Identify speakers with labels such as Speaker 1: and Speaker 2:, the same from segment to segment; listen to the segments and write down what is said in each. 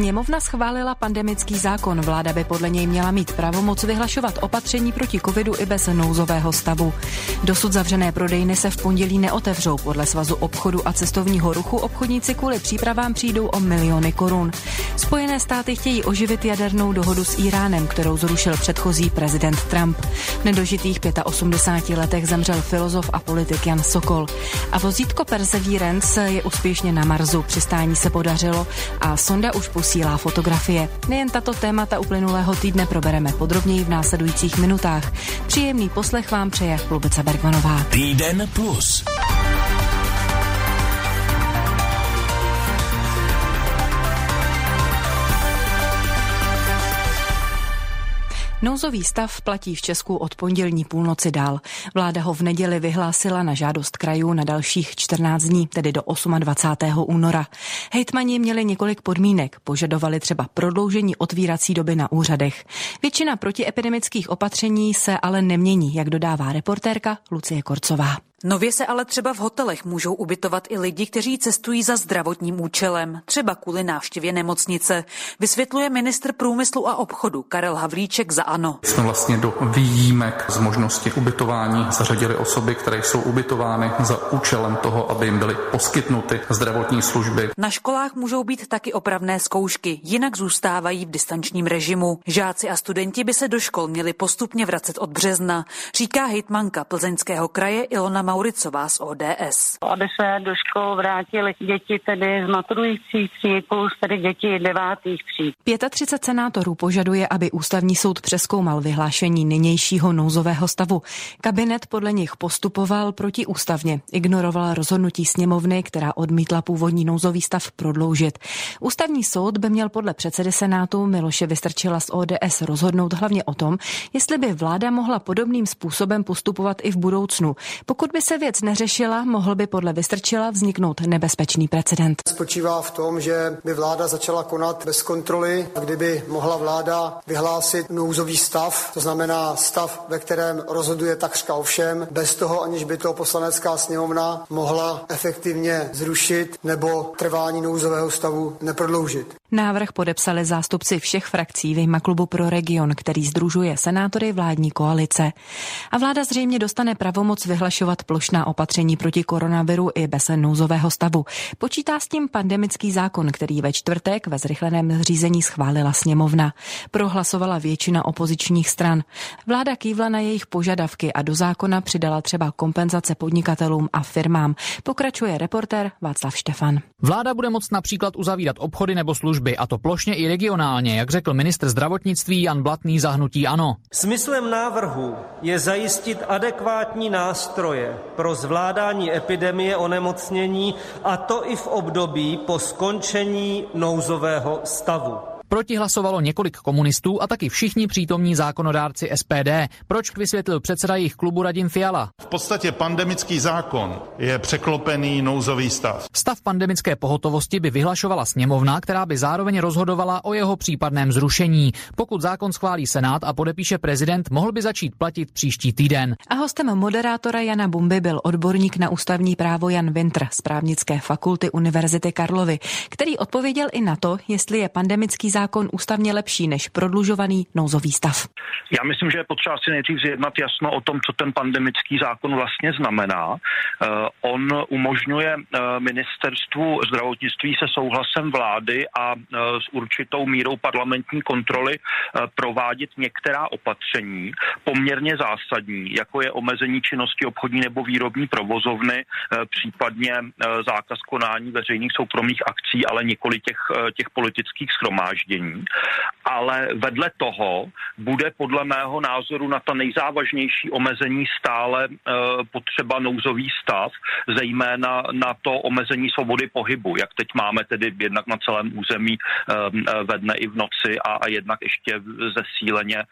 Speaker 1: Sněmovna schválila pandemický zákon. Vláda by podle něj měla mít pravomoc vyhlašovat opatření proti covidu i bez nouzového stavu. Dosud zavřené prodejny se v pondělí neotevřou. Podle Svazu obchodu a cestovního ruchu obchodníci kvůli přípravám přijdou o miliony korun. Spojené státy chtějí oživit jadernou dohodu s Iránem, kterou zrušil předchozí prezident Trump. V nedožitých 85 letech zemřel filozof a politik Jan Sokol. A vozítko Perseverance je úspěšně na Marsu. Přistání se podařilo a sonda už posílá fotografie. Nejen tato témata uplynulého týdne probereme podrobněji v následujících minutách. Příjemný poslech vám přeje Lubica Bergmanová.
Speaker 2: Týden plus.
Speaker 1: Nouzový stav platí v Česku od pondělní půlnoci dál. Vláda ho v neděli vyhlásila na žádost krajů na dalších 14 dní, tedy do 28. února. Hejtmani měli několik podmínek, požadovali třeba prodloužení otvírací doby na úřadech. Většina protiepidemických opatření se ale nemění, jak dodává reportérka Lucie Korcová.
Speaker 3: Nově se ale třeba v hotelech můžou ubytovat i lidi, kteří cestují za zdravotním účelem, třeba kvůli návštěvě nemocnice, vysvětluje ministr průmyslu a obchodu Karel Havlíček za ANO.
Speaker 4: Jsme vlastně do výjimek z možnosti ubytování zařadili osoby, které jsou ubytovány za účelem toho, aby jim byly poskytnuty zdravotní služby.
Speaker 3: Na školách můžou být taky opravné zkoušky, jinak zůstávají v distančním režimu. Žáci a studenti by se do škol měli postupně vracet od března, říká hejtmanka plzeňského kraje Ilona Mauricová z ODS.
Speaker 5: Aby se do škol vrátili děti tedy z maturujících tříd plus tedy děti devátých tříd.
Speaker 1: 35 senátorů požaduje, aby ústavní soud přeskoumal vyhlášení nynějšího nouzového stavu. Kabinet podle nich postupoval protiústavně, ignoroval rozhodnutí sněmovny, která odmítla původní nouzový stav prodloužit. Ústavní soud by měl podle předsedy Senátu Miloše Vystrčila z ODS rozhodnout hlavně o tom, jestli by vláda mohla podobným způsobem postupovat i v budoucnu. Pokud by by se věc neřešila, mohl by podle Vystrčila vzniknout nebezpečný precedent.
Speaker 6: Spočívá v tom, že by vláda začala konat bez kontroly, kdyby mohla vláda vyhlásit nouzový stav, to znamená stav, ve kterém rozhoduje takřka o všem, bez toho, aniž by to poslanecká sněmovna mohla efektivně zrušit nebo trvání nouzového stavu neprodloužit.
Speaker 1: Návrh podepsali zástupci všech frakcí vyjma klubu pro region, který združuje senátory vládní koalice. A vláda zřejmě dostane pravomoc vyhlašovat plošná opatření proti koronaviru i bez nouzového stavu. Počítá s tím pandemický zákon, který ve čtvrtek ve zrychleném řízení schválila sněmovna. Prohlasovala většina opozičních stran. Vláda kývla na jejich požadavky a do zákona přidala třeba kompenzace podnikatelům a firmám. Pokračuje reporter Václav Štefan.
Speaker 7: Vláda bude moct například uzavírat obchody nebo služby, a to plošně i regionálně, jak řekl ministr zdravotnictví Jan Blatný zahnutí ANO.
Speaker 8: Smyslem návrhu je zajistit adekvátní nástroje pro zvládání epidemie onemocnění, a to i v období po skončení nouzového stavu.
Speaker 7: Proti hlasovalo několik komunistů a taky všichni přítomní zákonodárci SPD. Proč vysvětlil předseda jejich klubu Radim Fiala?
Speaker 9: V podstatě pandemický zákon je překlopený nouzový stav.
Speaker 7: Stav pandemické pohotovosti by vyhlašovala sněmovna, která by zároveň rozhodovala o jeho případném zrušení. Pokud zákon schválí Senát a podepíše prezident, mohl by začít platit příští týden.
Speaker 1: A hostem moderátora Jana Bumby byl odborník na ústavní právo Jan Vintr z právnické fakulty Univerzity Karlovy, který odpověděl i na to, jestli je pandemický zákon zákon ústavně lepší než prodlužovaný nouzový stav?
Speaker 10: Já myslím, že je potřeba si nejdřív zjednat jasno o tom, co ten pandemický zákon vlastně znamená. Uh, on umožňuje uh, ministerstvu zdravotnictví se souhlasem vlády a uh, s určitou mírou parlamentní kontroly provádět některá opatření poměrně zásadní, jako je omezení činnosti obchodní nebo výrobní provozovny, případně zákaz konání veřejných soukromých akcí, ale nikoli těch, těch politických schromáždění spoždění, ale vedle toho bude podle mého názoru na ta nejzávažnější omezení stále e, potřeba nouzový stav, zejména na to omezení svobody pohybu, jak teď máme tedy jednak na celém území e, ve dne i v noci a, a jednak ještě zesíleně e,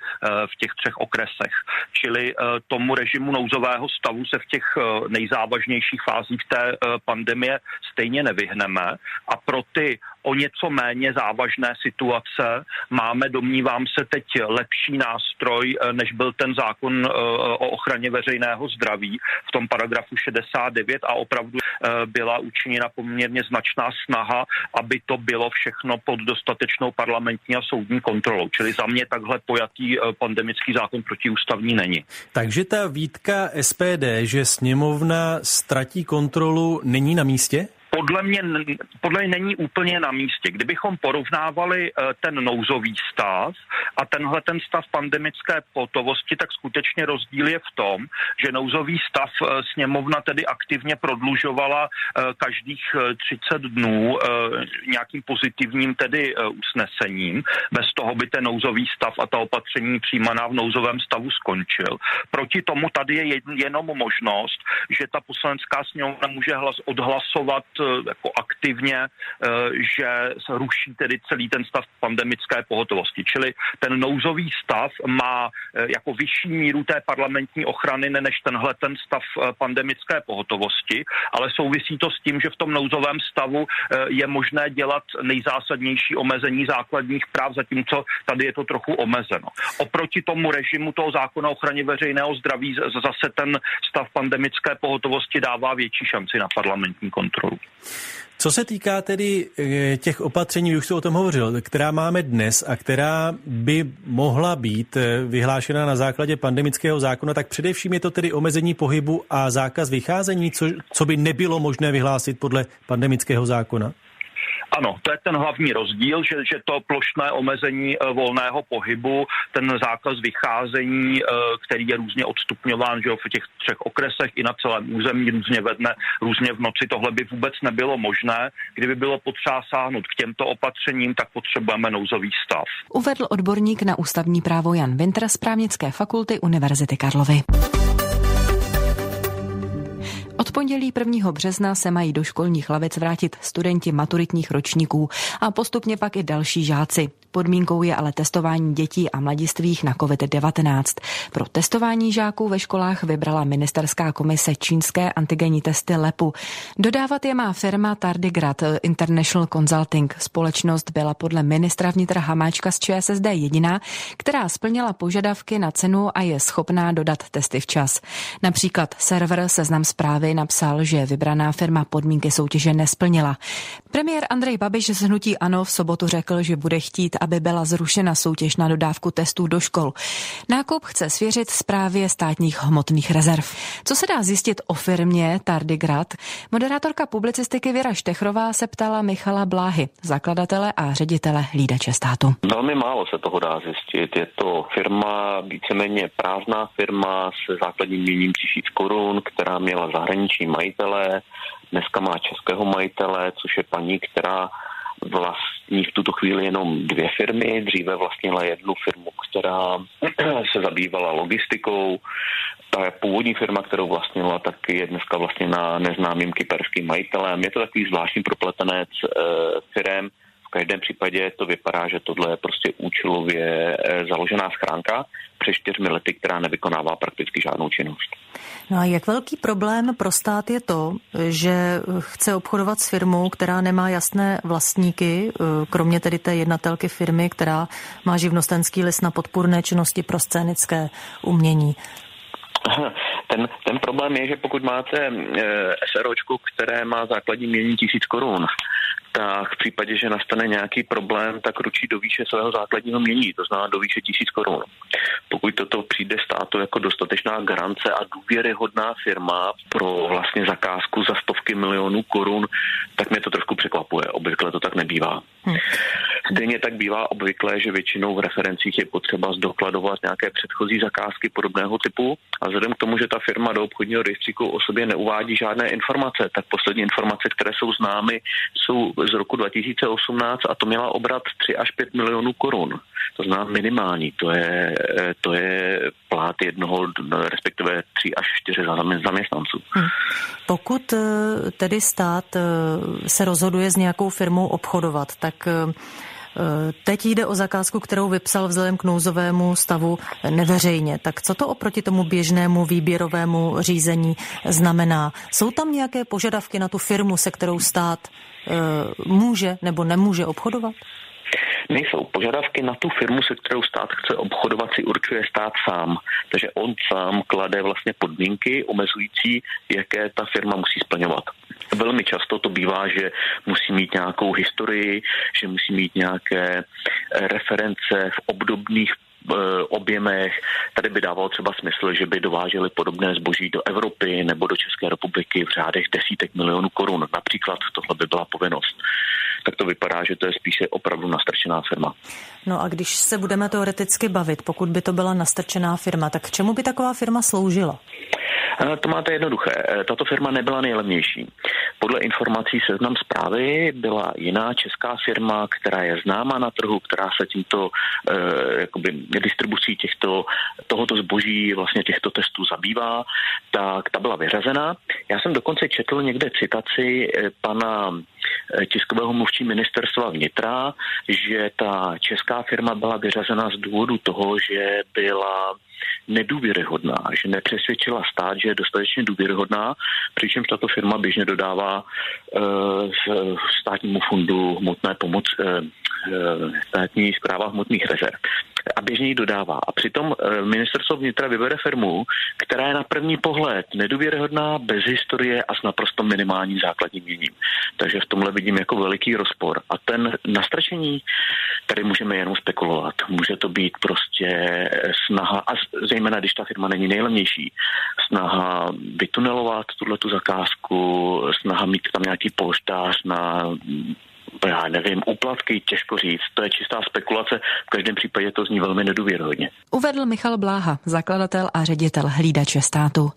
Speaker 10: v těch třech okresech. Čili e, tomu režimu nouzového stavu se v těch e, nejzávažnějších fázích té e, pandemie stejně nevyhneme a pro ty o něco méně závažné situace. Máme, domnívám se, teď lepší nástroj, než byl ten zákon o ochraně veřejného zdraví v tom paragrafu 69 a opravdu byla učiněna poměrně značná snaha, aby to bylo všechno pod dostatečnou parlamentní a soudní kontrolou. Čili za mě takhle pojatý pandemický zákon protiústavní není.
Speaker 2: Takže ta výtka SPD, že sněmovna ztratí kontrolu, není na místě?
Speaker 10: Podle mě, podle mě není úplně na místě. Kdybychom porovnávali eh, ten nouzový stav a tenhle ten stav pandemické potovosti, tak skutečně rozdíl je v tom, že nouzový stav eh, sněmovna tedy aktivně prodlužovala eh, každých 30 dnů nějakým pozitivním tedy usnesením. Bez toho by ten nouzový stav a ta opatření přijímaná v nouzovém stavu skončil. Proti tomu tady je jenom možnost, že ta poslanecká sněmovna může hlas odhlasovat jako aktivně, eh, že se ruší tedy celý ten stav pandemické pohotovosti. Čili ten nouzový stav má eh, jako vyšší míru té parlamentní ochrany než tenhle ten stav eh, pandemické pohotovosti, ale souvisí to s tím, že v tom nouzovém stavu je možné dělat nejzásadnější omezení základních práv, zatímco tady je to trochu omezeno. Oproti tomu režimu toho zákona o ochraně veřejného zdraví zase ten stav pandemické pohotovosti dává větší šanci na parlamentní kontrolu.
Speaker 2: Co se týká tedy eh, těch opatření, už jste o tom hovořil, která máme dnes a která by mohla být eh, vyhlášena na základě pandemického zákona, tak především je to tedy omezení pohybu a zákaz vycházení, co, co by nebylo možné vyhlásit podle pandemického zákona?
Speaker 10: Ano, to je ten hlavní rozdíl, že, že to plošné omezení e, volného pohybu, ten zákaz vycházení, e, který je různě odstupňován že v těch třech okresech i na celém území, různě ve dne, různě v noci, tohle by vůbec nebylo možné. Kdyby bylo potřeba sáhnout k těmto opatřením, tak potřebujeme nouzový stav.
Speaker 1: Uvedl odborník na ústavní právo Jan Winter z právnické fakulty Univerzity Karlovy. Pondělí 1. března se mají do školních lavic vrátit studenti maturitních ročníků a postupně pak i další žáci. Podmínkou je ale testování dětí a mladistvých na COVID-19. Pro testování žáků ve školách vybrala ministerská komise čínské antigenní testy LEPu. Dodávat je má firma Tardigrad International Consulting. Společnost byla podle ministra vnitra Hamáčka z ČSSD jediná, která splnila požadavky na cenu a je schopná dodat testy včas. Například server Seznam zprávy napsal, že vybraná firma podmínky soutěže nesplnila. Premiér Andrej Babiš z Hnutí Ano v sobotu řekl, že bude chtít, aby byla zrušena soutěž na dodávku testů do škol. Nákup chce svěřit zprávě státních hmotných rezerv. Co se dá zjistit o firmě Tardigrad? Moderátorka publicistiky Věra Štechrová se ptala Michala Bláhy, zakladatele a ředitele hlídače státu.
Speaker 11: Velmi málo se toho dá zjistit. Je to firma, víceméně prázdná firma s základním měním tisíc korun, která měla zahraniční majitele, dneska má českého majitele, což je paní, která vlastní v tuto chvíli jenom dvě firmy. Dříve vlastnila jednu firmu, která se zabývala logistikou. Ta původní firma, kterou vlastnila, tak je dneska vlastně na neznámým kyperským majitelem. Je to takový zvláštní propletenec e, firm, v každém případě to vypadá, že tohle je prostě účelově eh, založená schránka přes čtyřmi lety, která nevykonává prakticky žádnou činnost.
Speaker 12: No a jak velký problém pro stát je to, že chce obchodovat s firmou, která nemá jasné vlastníky, eh, kromě tedy té jednatelky firmy, která má živnostenský list na podpůrné činnosti pro scénické umění.
Speaker 11: Ten, ten problém je, že pokud máte e, SROčku, které má základní mění tisíc korun, tak v případě, že nastane nějaký problém, tak ručí do výše svého základního mění, to znamená do výše tisíc korun. Pokud toto přijde státu jako dostatečná garance a důvěryhodná firma pro vlastně zakázku za stovky milionů korun, tak mě to trošku překvapuje. Obvykle to tak nebývá. Hmm. Stejně tak bývá obvykle, že většinou v referencích je potřeba zdokladovat nějaké předchozí zakázky podobného typu a vzhledem k tomu, že ta firma do obchodního rejstříku o sobě neuvádí žádné informace, tak poslední informace, které jsou známy, jsou z roku 2018 a to měla obrat 3 až 5 milionů korun. To znamená minimální, to je, to je plát jednoho, respektive 3 až 4 zaměstnanců. Hmm.
Speaker 12: Pokud eh, tedy stát eh, se rozhoduje s nějakou firmou obchodovat, tak eh, Teď jde o zakázku, kterou vypsal vzhledem k nouzovému stavu neveřejně. Tak co to oproti tomu běžnému výběrovému řízení znamená? Jsou tam nějaké požadavky na tu firmu, se kterou stát může nebo nemůže obchodovat?
Speaker 11: Nejsou. Požadavky na tu firmu, se kterou stát chce obchodovat, si určuje stát sám. Takže on sám klade vlastně podmínky omezující, jaké ta firma musí splňovat. Velmi často to bývá, že musí mít nějakou historii, že musí mít nějaké reference v obdobných eh, objemech. Tady by dávalo třeba smysl, že by dováželi podobné zboží do Evropy nebo do České republiky v řádech desítek milionů korun. Například tohle by byla povinnost tak to vypadá, že to je spíše opravdu nastrčená firma.
Speaker 12: No a když se budeme teoreticky bavit, pokud by to byla nastrčená firma, tak k čemu by taková firma sloužila?
Speaker 11: To máte jednoduché. E, tato firma nebyla nejlevnější. Podle informací seznam zprávy byla jiná česká firma, která je známa na trhu, která se tímto eh, jakoby distribucí těchto, tohoto zboží, vlastně těchto testů zabývá, tak ta byla vyřazena. Já jsem dokonce četl někde citaci eh, pana tiskového mluvčí ministerstva vnitra, že ta česká firma byla vyřazena z důvodu toho, že byla nedůvěryhodná, že nepřesvědčila stát, že je dostatečně důvěryhodná, přičemž tato firma běžně dodává uh, státnímu fondu hmotné pomoc, uh, státní zpráva hmotných rezerv a běžně ji dodává. A přitom ministerstvo vnitra vybere firmu, která je na první pohled nedůvěryhodná, bez historie a s naprosto minimálním základním měním. Takže v tomhle vidím jako veliký rozpor. A ten nastračení, tady můžeme jenom spekulovat. Může to být prostě snaha, a zejména když ta firma není nejlevnější, snaha vytunelovat tuhle tu zakázku, snaha mít tam nějaký polštář na já nevím, úplatky, těžko říct, to je čistá spekulace, v každém případě to zní velmi nedůvěrohodně.
Speaker 1: Uvedl Michal Bláha, zakladatel a ředitel hlídače státu.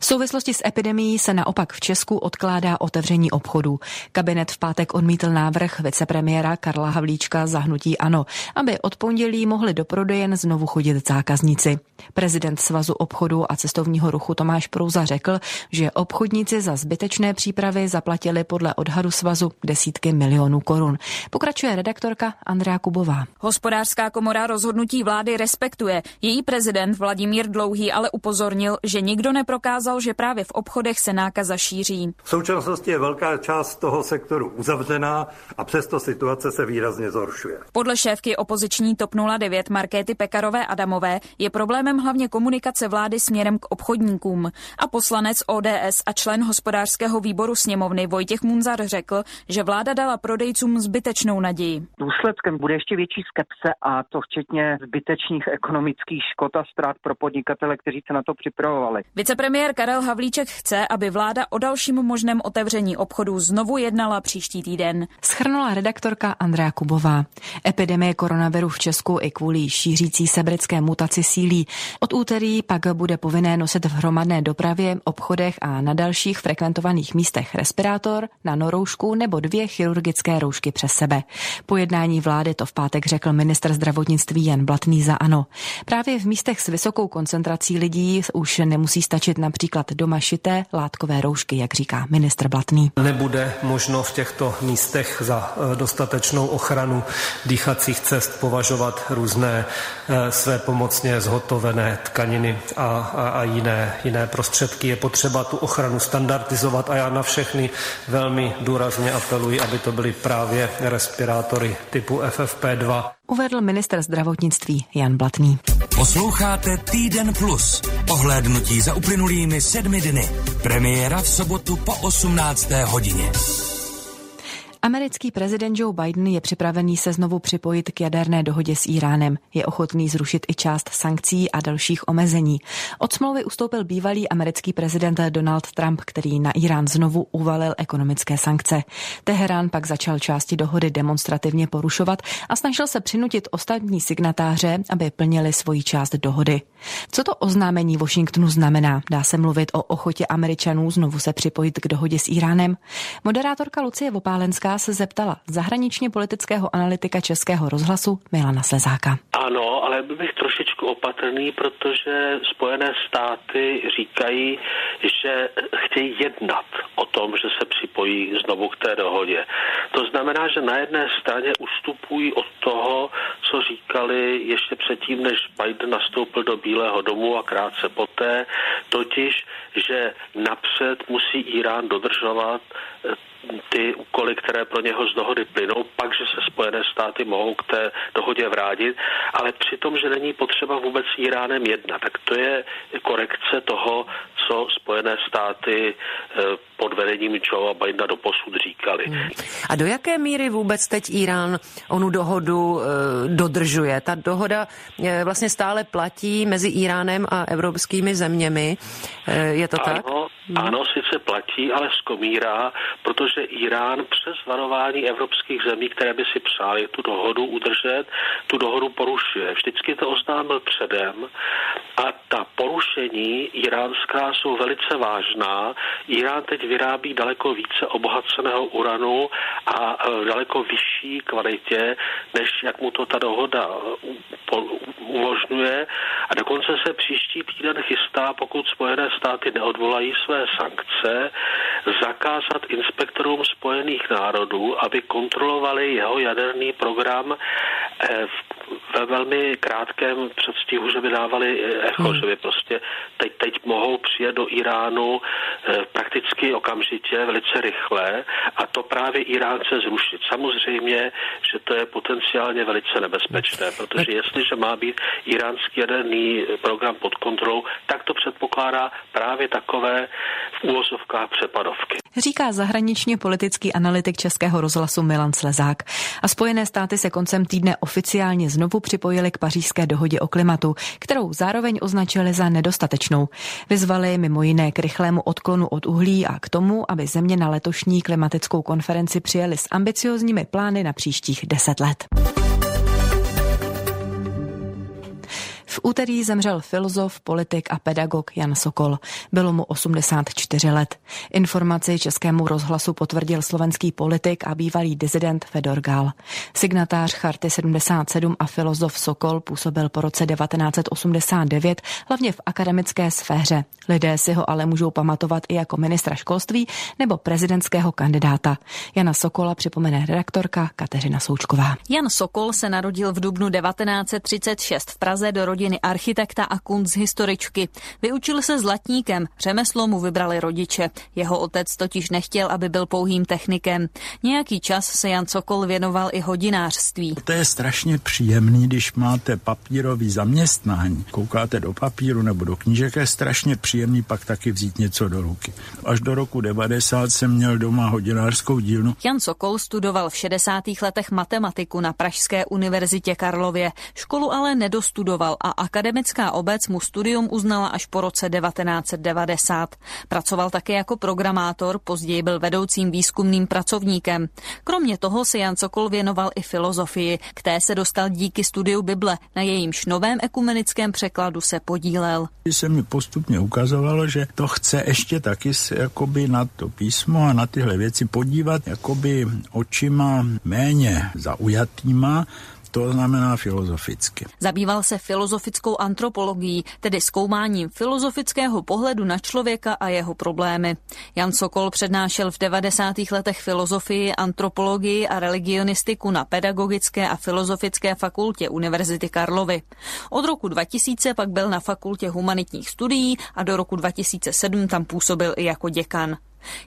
Speaker 1: V souvislosti s epidemií se naopak v Česku odkládá otevření obchodů. Kabinet v pátek odmítl návrh vicepremiéra Karla Havlíčka zahnutí ANO, aby od pondělí mohli do prodejen znovu chodit zákazníci. Prezident Svazu obchodu a cestovního ruchu Tomáš Prouza řekl, že obchodníci za zbytečné přípravy zaplatili podle odhadu svazu desítky milionů korun. Pokračuje redaktorka Andrea Kubová.
Speaker 13: Hospodářská komora rozhodnutí vlády respektuje. Její prezident Vladimír Dlouhý ale upozornil, že nikdo neprokázal, že právě v obchodech se nákaza šíří.
Speaker 14: V současnosti je velká část toho sektoru uzavřená a přesto situace se výrazně zhoršuje.
Speaker 13: Podle šéfky opoziční TOP 09 Markéty Pekarové Adamové je problémem hlavně komunikace vlády směrem k obchodníkům. A poslanec ODS a člen hospodářského výboru sněmovny Vojtěch Munzar řekl, že vláda dala prodej prodejcům zbytečnou naději.
Speaker 15: Důsledkem bude ještě větší skepse a to včetně zbytečných ekonomických škod a ztrát pro podnikatele, kteří se na to připravovali.
Speaker 13: Vicepremiér Karel Havlíček chce, aby vláda o dalším možném otevření obchodu znovu jednala příští týden.
Speaker 1: Schrnula redaktorka Andrea Kubová. Epidemie koronaviru v Česku i kvůli šířící se britské mutaci sílí. Od úterý pak bude povinné nosit v hromadné dopravě, obchodech a na dalších frekventovaných místech respirátor, nanoroušku nebo dvě chirurgické roušky přes sebe. Po jednání vlády to v pátek řekl minister zdravotnictví Jan Blatný za ANO. Právě v místech s vysokou koncentrací lidí už nemusí stačit například doma šité látkové roušky, jak říká minister Blatný.
Speaker 8: Nebude možno v těchto místech za eh, dostatečnou ochranu dýchacích cest považovat různé eh, své pomocně zhotovené tkaniny a, a, a jiné, jiné prostředky. Je potřeba tu ochranu standardizovat a já na všechny velmi důrazně apeluji, aby to byly právě respirátory typu FFP2.
Speaker 1: Uvedl minister zdravotnictví Jan Blatný.
Speaker 16: Posloucháte Týden Plus. Ohlédnutí za uplynulými sedmi dny. Premiéra v sobotu po 18. hodině.
Speaker 1: Americký prezident Joe Biden je připravený se znovu připojit k jaderné dohodě s Iránem. Je ochotný zrušit i část sankcí a dalších omezení. Od smlouvy ustoupil bývalý americký prezident Donald Trump, který na Irán znovu uvalil ekonomické sankce. Teherán pak začal části dohody demonstrativně porušovat a snažil se přinutit ostatní signatáře, aby plnili svoji část dohody. Co to oznámení Washingtonu znamená? Dá se mluvit o ochotě Američanů znovu se připojit k dohodě s Iránem? Moderátorka Lucie Vopálenská vás zeptala zahraničně politického analytika Českého rozhlasu Milana Slezáka.
Speaker 17: Ano, ale bych trošičku opatrný, protože Spojené státy říkají, že chtějí jednat o tom, že se připojí znovu k té dohodě. To znamená, že na jedné straně ustupují od toho, co říkali ještě předtím, než Biden nastoupil do Bílého domu a krátce poté, totiž, že napřed musí Irán dodržovat eh, ty úkoly, které pro něho z dohody plynou, pak, že se Spojené státy mohou k té dohodě vrátit, ale přitom, že není potřeba vůbec s Iránem jednat. Tak to je korekce toho, co Spojené státy eh, pod vedením Joea Bidena do posud říkali. Hmm.
Speaker 18: A do jaké míry vůbec teď Irán onu dohodu e, dodržuje? Ta dohoda e, vlastně stále platí mezi Iránem a evropskými zeměmi. E, je to
Speaker 17: ano,
Speaker 18: tak?
Speaker 17: Hmm. Ano, sice platí, ale zkomírá, protože Irán přes varování evropských zemí, které by si přáli tu dohodu udržet, tu dohodu porušuje. Vždycky to oznámil předem a ta porušení iránská jsou velice vážná. Irán teď vyrábí daleko více obohaceného uranu a e, daleko vyšší kvalitě, než jak mu to ta dohoda e, umožňuje. A dokonce se příští týden chystá, pokud Spojené státy neodvolají své sankce, zakázat inspektorům Spojených národů, aby kontrolovali jeho jaderný program ve velmi krátkém předstihu, že by dávali echo, hmm. že by prostě teď, teď mohou přijet do Iránu prakticky okamžitě, velice rychle a to právě Irán chce zrušit. Samozřejmě, že to je potenciálně velice nebezpečné, protože jestliže má být iránský jaderný program pod kontrolou, tak to předpokládá právě takové v úvozovkách přepadovky.
Speaker 1: Říká zahraničně politický analytik Českého rozhlasu Milan Slezák. A Spojené státy se koncem týdne oficiálně znovu připojili k pařížské dohodě o klimatu, kterou zároveň označili za nedostatečnou. Vyzvali mimo jiné k rychlému odklonu od uhlí a k tomu, aby země na letošní klimatickou konferenci přijeli s ambiciozními plány na příštích deset let. V úterý zemřel filozof, politik a pedagog Jan Sokol. Bylo mu 84 let. Informaci českému rozhlasu potvrdil slovenský politik a bývalý dizident Fedor Gál. Signatář Charty 77 a filozof Sokol působil po roce 1989 hlavně v akademické sféře. Lidé si ho ale můžou pamatovat i jako ministra školství nebo prezidentského kandidáta. Jana Sokola připomene redaktorka Kateřina Součková.
Speaker 13: Jan Sokol se narodil v dubnu 1936 v Praze do rodiny rodiny architekta a kunsthistoričky. Vyučil se zlatníkem, řemeslo mu vybrali rodiče. Jeho otec totiž nechtěl, aby byl pouhým technikem. Nějaký čas se Jan Sokol věnoval i hodinářství.
Speaker 19: To je strašně příjemný, když máte papírový zaměstnání, koukáte do papíru nebo do knížek, je strašně příjemný pak taky vzít něco do ruky. Až do roku 90 jsem měl doma hodinářskou dílnu.
Speaker 13: Jan Sokol studoval v 60. letech matematiku na Pražské univerzitě Karlově. Školu ale nedostudoval a akademická obec mu studium uznala až po roce 1990. Pracoval také jako programátor, později byl vedoucím výzkumným pracovníkem. Kromě toho se Jan Sokol věnoval i filozofii. K té se dostal díky studiu Bible, na jejímž novém ekumenickém překladu se podílel.
Speaker 19: Se mi postupně ukazovalo, že to chce ještě taky se jakoby na to písmo a na tyhle věci podívat jakoby očima méně zaujatýma, to znamená filozoficky.
Speaker 13: Zabýval se filozofickou antropologií, tedy zkoumáním filozofického pohledu na člověka a jeho problémy. Jan Sokol přednášel v 90. letech filozofii, antropologii a religionistiku na Pedagogické a filozofické fakultě Univerzity Karlovy. Od roku 2000 pak byl na fakultě humanitních studií a do roku 2007 tam působil i jako děkan.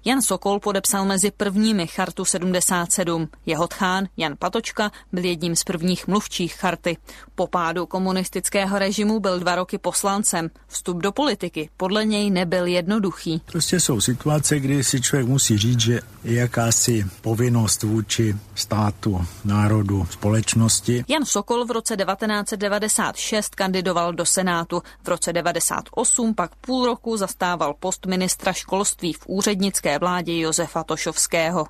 Speaker 13: Jan Sokol podepsal mezi prvními chartu 77. Jeho tchán Jan Patočka byl jedním z prvních mluvčích charty. Po pádu komunistického režimu byl dva roky poslancem. Vstup do politiky podle něj nebyl jednoduchý.
Speaker 19: Prostě jsou situace, kdy si člověk musí říct, že je jakási povinnost vůči státu, národu, společnosti.
Speaker 13: Jan Sokol v roce 1996 kandidoval do Senátu. V roce 1998 pak půl roku zastával post ministra školství v úřední úřednické vládě Josefa Tošovského.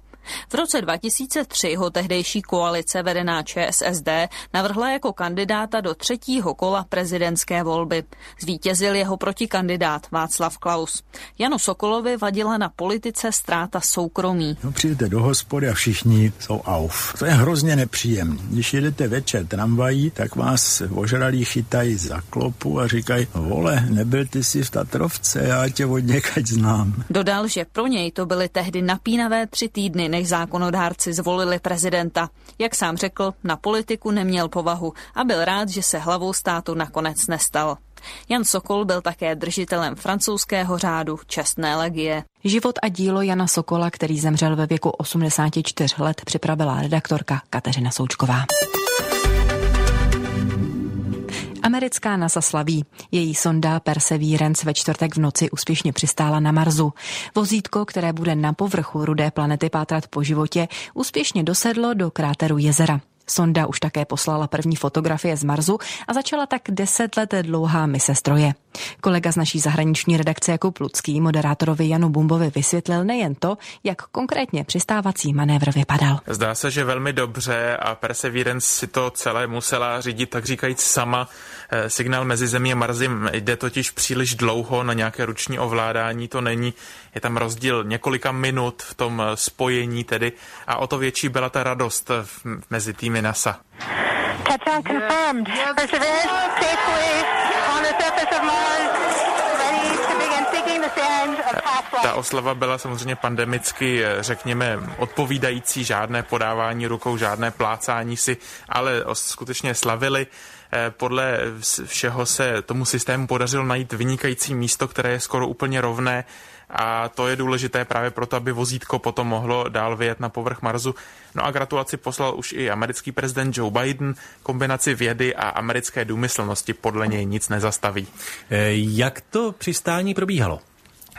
Speaker 13: V roce 2003 ho tehdejší koalice vedená ČSSD navrhla jako kandidáta do třetího kola prezidentské volby. Zvítězil jeho protikandidát Václav Klaus. Janu Sokolovi vadila na politice ztráta soukromí.
Speaker 19: No, přijdete do hospody a všichni jsou auf. To je hrozně nepříjemné. Když jedete večer tramvají, tak vás ožralí chytají za klopu a říkají, vole, nebyl ty si v Tatrovce, já tě od znám.
Speaker 13: Dodal, že pro něj to byly tehdy napínavé tři týdny, než zákonodárci zvolili prezidenta. Jak sám řekl, na politiku neměl povahu a byl rád, že se hlavou státu nakonec nestal. Jan Sokol byl také držitelem francouzského řádu čestné legie.
Speaker 1: Život a dílo Jana Sokola, který zemřel ve věku 84 let, připravila redaktorka Kateřina Součková. Americká NASA slaví. Její sonda Perseverance ve čtvrtek v noci úspěšně přistála na Marsu. Vozítko, které bude na povrchu rudé planety pátrat po životě, úspěšně dosedlo do kráteru jezera. Sonda už také poslala první fotografie z Marsu a začala tak deset let dlouhá mise stroje. Kolega z naší zahraniční redakce Jakub Lucký moderátorovi Janu Bumbovi vysvětlil nejen to, jak konkrétně přistávací manévr vypadal.
Speaker 20: Zdá se, že velmi dobře a Perseverance si to celé musela řídit, tak říkajíc sama. Eh, signál mezi Zemí a Marzem jde totiž příliš dlouho na nějaké ruční ovládání, to není. Je tam rozdíl několika minut v tom eh, spojení tedy a o to větší byla ta radost mezi týmy NASA. Touchdown confirmed. Perseverance safely on the surface of Mars. Ta oslava byla samozřejmě pandemicky, eh, řekněme, odpovídající, žádné podávání rukou, žádné plácání si, ale skutečně slavili. Eh, podle všeho se tomu systému podařilo najít vynikající místo, které je skoro úplně rovné a to je důležité právě proto, aby vozítko potom mohlo dál vyjet na povrch Marsu. No a gratulaci poslal už i americký prezident Joe Biden. Kombinaci vědy a americké důmyslnosti podle něj nic nezastaví.
Speaker 2: Eh, jak to přistání probíhalo?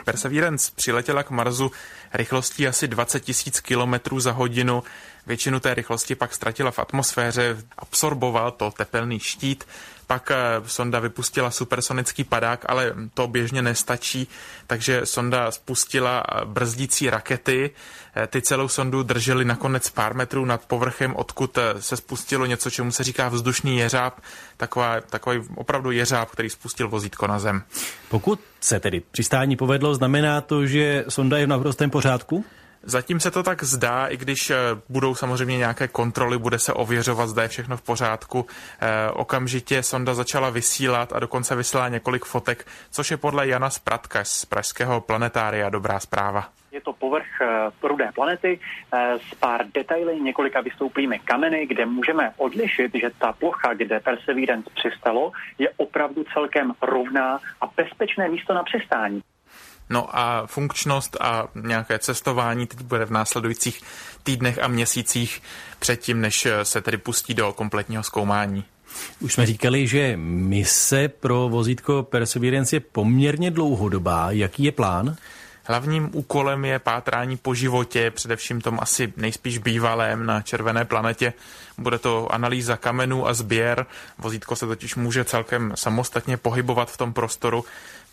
Speaker 20: Perseverance přiletěla k Marsu rychlostí asi 20 tisíc kilometrů za hodinu. Většinu té rychlosti pak ztratila v atmosféře, absorboval to tepelný štít pak eh, sonda vypustila supersonický padák, ale to běžně nestačí, takže sonda spustila eh, brzdící rakety. Eh, ty celou sondu drželi nakonec pár metrů nad povrchem, odkud se spustilo něco, čemu se říká vzdušný jeřáb, taková, takový opravdu jeřáb, který spustil vozítko na zem.
Speaker 2: Pokud se tedy přistání povedlo, znamená to, že sonda je v naprostém pořádku?
Speaker 20: Zatím se to tak zdá, i když eh, budou samozřejmě nějaké kontroly, bude se ověřovat, zda je všechno v pořádku. Eh, okamžitě sonda začala vysílat a dokonce vysílá několik fotek, což je podle Jana Spratka z Pražského planetária dobrá zpráva.
Speaker 21: Je to povrch eh, rudé planety s pár detaily, několika vystouplými kameny, kde můžeme odlišit, že ta plocha, kde Perseverance přistalo, je opravdu celkem rovná a bezpečné místo na přistání.
Speaker 20: No a funkčnost a nějaké cestování teď bude v následujících týdnech a měsících předtím, než se tedy pustí do kompletního zkoumání.
Speaker 2: Už jsme říkali, že mise pro vozítko Perseverance je poměrně dlouhodobá. Jaký je plán?
Speaker 20: Hlavním úkolem je pátrání po životě, především tom asi nejspíš bývalém na červené planetě. Bude to analýza kamenů a sběr. Vozítko se totiž může celkem samostatně pohybovat v tom prostoru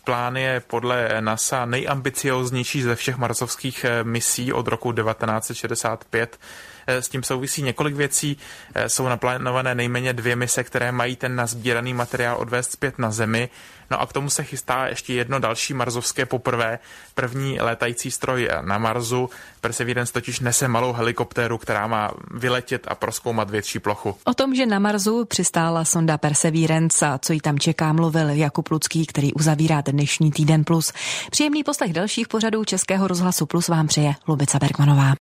Speaker 20: plán je podle NASA nejambicioznější ze všech marsovských eh, misí od roku 1965. Eh, s tím souvisí několik věcí. Eh, jsou naplánované nejméně dvě mise, které mají ten nazbíraný materiál odvést zpět na Zemi. No a k tomu se chystá ještě jedno další marzovské poprvé. První létající stroj na Marsu. Perseverance totiž nese malou helikoptéru, která má vyletět a proskoumat větší plochu.
Speaker 1: O tom, že na Marsu přistála sonda Perseverance a co jí tam čeká, mluvil Jakub Lucký, který uzavírá dnešní Týden Plus. Příjemný poslech dalších pořadů Českého rozhlasu Plus vám přeje Lubica Bergmanová.